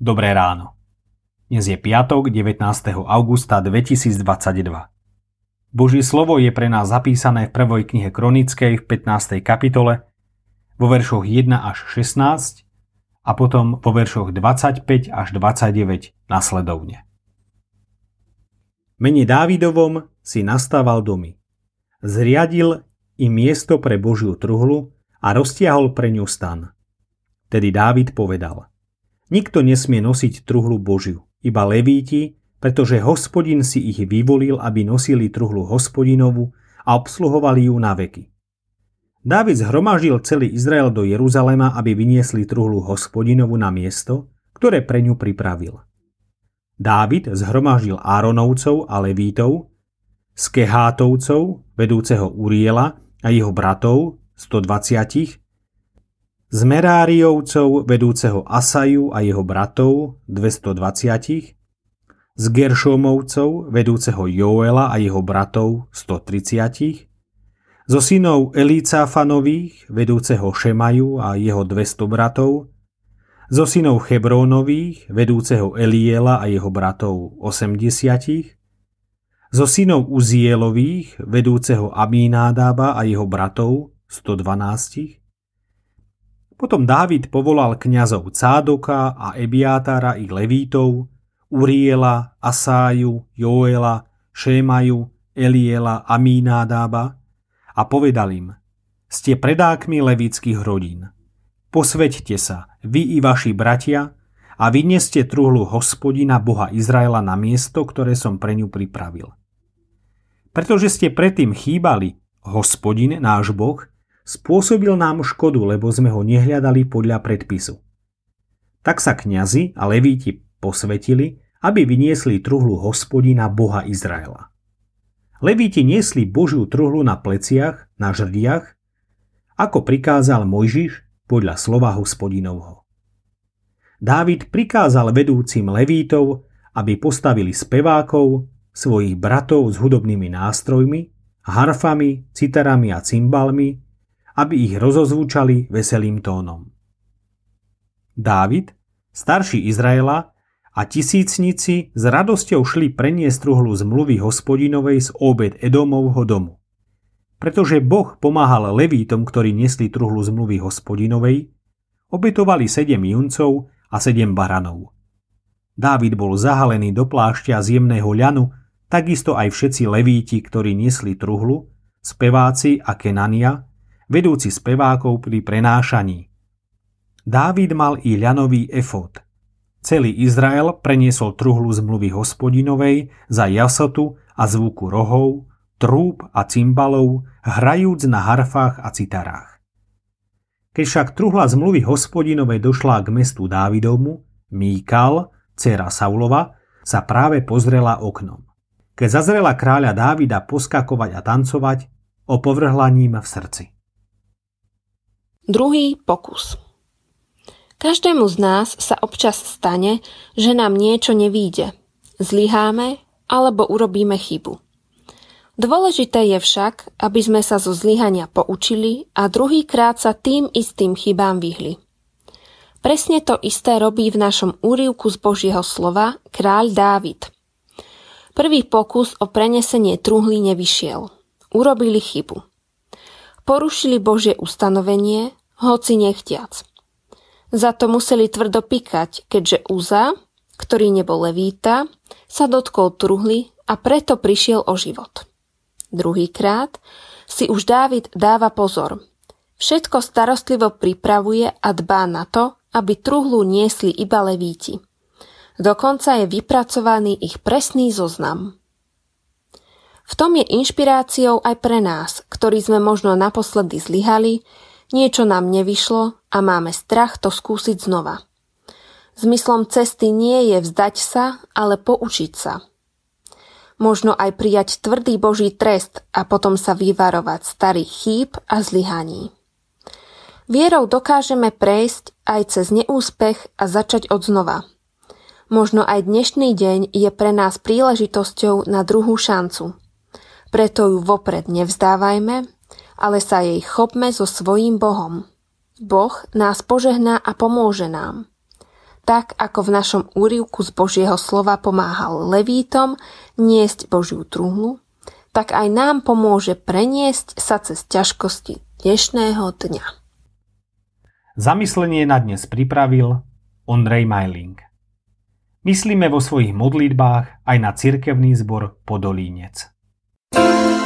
Dobré ráno. Dnes je piatok 19. augusta 2022. Božie slovo je pre nás zapísané v prvej knihe Kronickej v 15. kapitole vo veršoch 1 až 16 a potom vo veršoch 25 až 29 nasledovne. Mene Dávidovom si nastával domy. Zriadil im miesto pre Božiu truhlu a roztiahol pre ňu stan. Tedy Dávid povedal, nikto nesmie nosiť truhlu Božiu, iba levíti, pretože hospodin si ich vyvolil, aby nosili truhlu hospodinovu a obsluhovali ju na veky. Dávid zhromaždil celý Izrael do Jeruzalema, aby vyniesli truhlu hospodinovu na miesto, ktoré pre ňu pripravil. Dávid zhromaždil Áronovcov a Levítov, Skehátovcov, vedúceho Uriela a jeho bratov, 120, z Meráriovcov vedúceho Asaju a jeho bratov 220, z Geršomovcov vedúceho Joela a jeho bratov 130, zo synov Elícafanových vedúceho Šemaju a jeho 200 bratov, zo synov Hebrónových vedúceho Eliela a jeho bratov 80, zo synov Uzielových vedúceho Aminádába a jeho bratov 112, potom Dávid povolal kňazov Cádoka a Ebiátara i Levítov, Uriela, Asáju, Joela, Šémaju, Eliela, Amínádába a povedal im, ste predákmi levických rodín. Posveďte sa, vy i vaši bratia, a vynieste truhlu hospodina Boha Izraela na miesto, ktoré som pre ňu pripravil. Pretože ste predtým chýbali, hospodin, náš Boh, spôsobil nám škodu, lebo sme ho nehľadali podľa predpisu. Tak sa kňazi a levíti posvetili, aby vyniesli truhlu hospodina Boha Izraela. Levíti niesli Božiu truhlu na pleciach, na žrdiach, ako prikázal Mojžiš podľa slova hospodinovho. Dávid prikázal vedúcim levítov, aby postavili spevákov, svojich bratov s hudobnými nástrojmi, harfami, citarami a cymbalmi, aby ich rozozvučali veselým tónom. Dávid, starší Izraela a tisícnici s radosťou šli preniesť truhlu zmluvy hospodinovej z obed Edomovho domu. Pretože Boh pomáhal levítom, ktorí nesli truhlu zmluvy hospodinovej, obetovali sedem juncov a sedem baranov. Dávid bol zahalený do plášťa z jemného ľanu, takisto aj všetci levíti, ktorí niesli truhlu, speváci a Kenania, vedúci spevákov pri prenášaní. Dávid mal i ľanový efod. Celý Izrael preniesol truhlu zmluvy hospodinovej za jasotu a zvuku rohov, trúb a cymbalov, hrajúc na harfách a citarách. Keď však truhla zmluvy hospodinovej došla k mestu Dávidovmu, Míkal, dcera Saulova, sa práve pozrela oknom. Keď zazrela kráľa Dávida poskakovať a tancovať, opovrhla ním v srdci. Druhý pokus. Každému z nás sa občas stane, že nám niečo nevíde. Zlyháme alebo urobíme chybu. Dôležité je však, aby sme sa zo zlyhania poučili a druhýkrát sa tým istým chybám vyhli. Presne to isté robí v našom úrivku z Božieho slova kráľ Dávid. Prvý pokus o prenesenie truhly nevyšiel. Urobili chybu. Porušili Božie ustanovenie hoci nechtiac. Za to museli tvrdo pikať, keďže Uza, ktorý nebol levíta, sa dotkol truhly a preto prišiel o život. Druhýkrát si už Dávid dáva pozor. Všetko starostlivo pripravuje a dbá na to, aby truhlu niesli iba levíti. Dokonca je vypracovaný ich presný zoznam. V tom je inšpiráciou aj pre nás, ktorí sme možno naposledy zlyhali, Niečo nám nevyšlo a máme strach to skúsiť znova. Zmyslom cesty nie je vzdať sa, ale poučiť sa. Možno aj prijať tvrdý Boží trest a potom sa vyvarovať starých chýb a zlyhaní. Vierou dokážeme prejsť aj cez neúspech a začať od znova. Možno aj dnešný deň je pre nás príležitosťou na druhú šancu. Preto ju vopred nevzdávajme ale sa jej chopme so svojím Bohom. Boh nás požehná a pomôže nám. tak ako v našom úrivku z Božieho slova pomáhal levítom niesť Božiu truhlu, tak aj nám pomôže preniesť sa cez ťažkosti dnešného dňa. Zamyslenie na dnes pripravil Ondrej Majling. Myslíme vo svojich modlitbách aj na cirkevný zbor Podolínec. Thank you